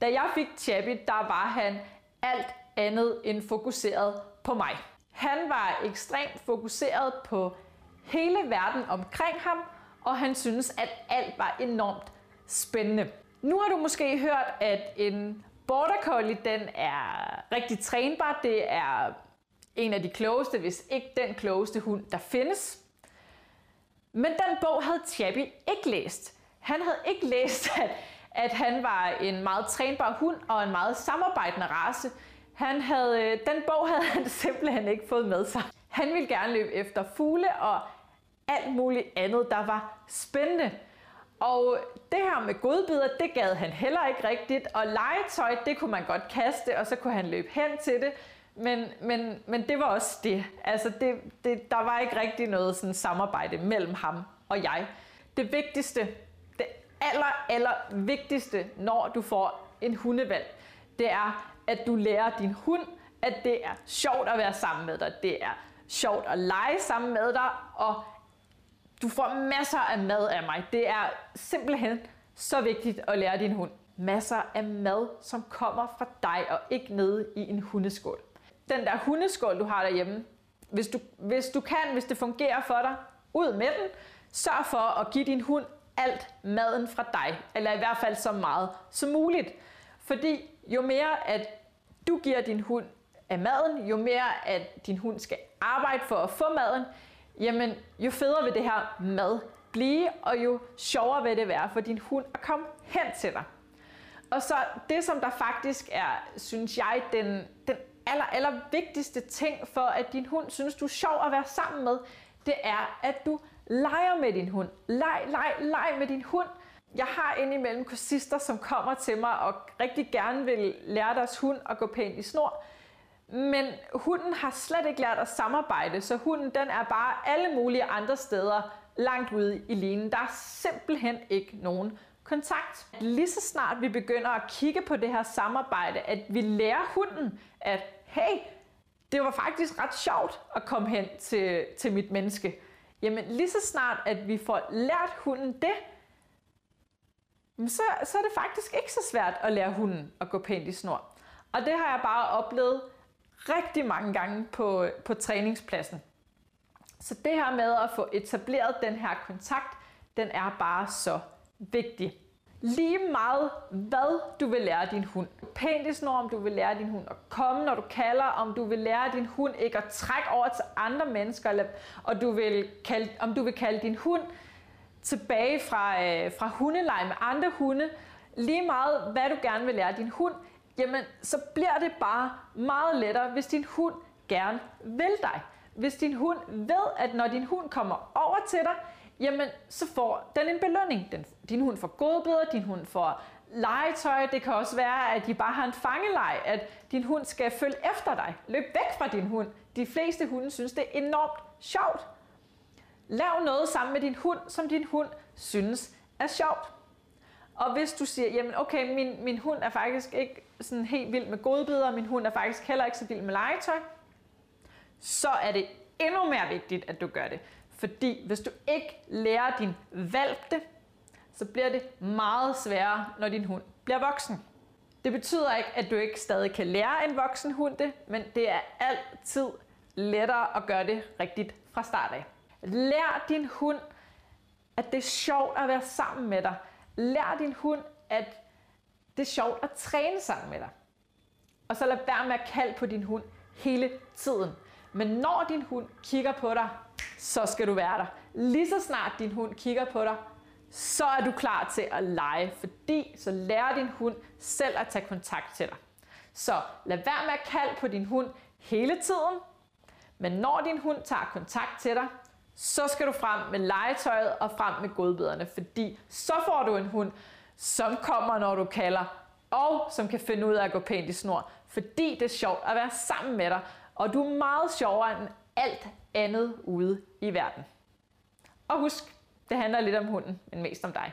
Da jeg fik Chappie, der var han alt andet end fokuseret på mig. Han var ekstremt fokuseret på hele verden omkring ham, og han synes, at alt var enormt spændende. Nu har du måske hørt, at en Border Collie, den er rigtig trænbar. Det er en af de klogeste, hvis ikke den klogeste hund, der findes. Men den bog havde Chappie ikke læst. Han havde ikke læst, at, at han var en meget trænbar hund og en meget samarbejdende race. Han havde, øh, den bog havde han simpelthen ikke fået med sig. Han ville gerne løbe efter fugle og alt muligt andet, der var spændende. Og det her med godbidder, det gad han heller ikke rigtigt. Og legetøj, det kunne man godt kaste, og så kunne han løbe hen til det. Men, men, men det var også det. Altså det, det, der var ikke rigtig noget sådan samarbejde mellem ham og jeg. Det vigtigste, aller, aller vigtigste, når du får en hundevalg, det er, at du lærer din hund, at det er sjovt at være sammen med dig. Det er sjovt at lege sammen med dig, og du får masser af mad af mig. Det er simpelthen så vigtigt at lære din hund. Masser af mad, som kommer fra dig og ikke nede i en hundeskål. Den der hundeskål, du har derhjemme, hvis du, hvis du kan, hvis det fungerer for dig, ud med den. Sørg for at give din hund alt maden fra dig, eller i hvert fald så meget som muligt. Fordi jo mere at du giver din hund af maden, jo mere at din hund skal arbejde for at få maden, jamen jo federe vil det her mad blive, og jo sjovere vil det være for din hund at komme hen til dig. Og så det, som der faktisk er, synes jeg, den, den aller, aller vigtigste ting for, at din hund synes, du er sjov at være sammen med, det er, at du leger med din hund. Leg, leg, leg med din hund. Jeg har indimellem kursister, som kommer til mig og rigtig gerne vil lære deres hund at gå pænt i snor. Men hunden har slet ikke lært at samarbejde, så hunden den er bare alle mulige andre steder langt ude i linen. Der er simpelthen ikke nogen kontakt. Lige så snart vi begynder at kigge på det her samarbejde, at vi lærer hunden, at hey, det var faktisk ret sjovt at komme hen til, til mit menneske. Jamen lige så snart, at vi får lært hunden det, så, så er det faktisk ikke så svært at lære hunden at gå pænt i snor. Og det har jeg bare oplevet rigtig mange gange på, på træningspladsen. Så det her med at få etableret den her kontakt, den er bare så vigtig. Lige meget hvad du vil lære din hund. Pænt i snor, om du vil lære din hund at komme, når du kalder, om du vil lære din hund ikke at trække over til andre mennesker, eller, og du vil kalde, om du vil kalde din hund tilbage fra, øh, fra hundeleje med andre hunde. Lige meget hvad du gerne vil lære din hund, jamen så bliver det bare meget lettere, hvis din hund gerne vil dig. Hvis din hund ved, at når din hund kommer over til dig, jamen så får den en belønning. Den, din hund får godbidder, din hund får legetøj. Det kan også være, at de bare har en fangeleg, at din hund skal følge efter dig. Løb væk fra din hund. De fleste hunde synes, det er enormt sjovt. Lav noget sammen med din hund, som din hund synes er sjovt. Og hvis du siger, jamen okay, min, min hund er faktisk ikke sådan helt vild med godbidder, min hund er faktisk heller ikke så vild med legetøj, så er det endnu mere vigtigt, at du gør det. Fordi hvis du ikke lærer din valp det, så bliver det meget sværere, når din hund bliver voksen. Det betyder ikke, at du ikke stadig kan lære en voksen hund det, men det er altid lettere at gøre det rigtigt fra start af. Lær din hund, at det er sjovt at være sammen med dig. Lær din hund, at det er sjovt at træne sammen med dig. Og så lad være med at kalde på din hund hele tiden. Men når din hund kigger på dig, så skal du være der. Lige så snart din hund kigger på dig, så er du klar til at lege, fordi så lærer din hund selv at tage kontakt til dig. Så lad være med at kalde på din hund hele tiden, men når din hund tager kontakt til dig, så skal du frem med legetøjet og frem med godbiderne, fordi så får du en hund, som kommer, når du kalder, og som kan finde ud af at gå pænt i snor, fordi det er sjovt at være sammen med dig, og du er meget sjovere end alt andet ude i verden. Og husk, det handler lidt om hunden, men mest om dig.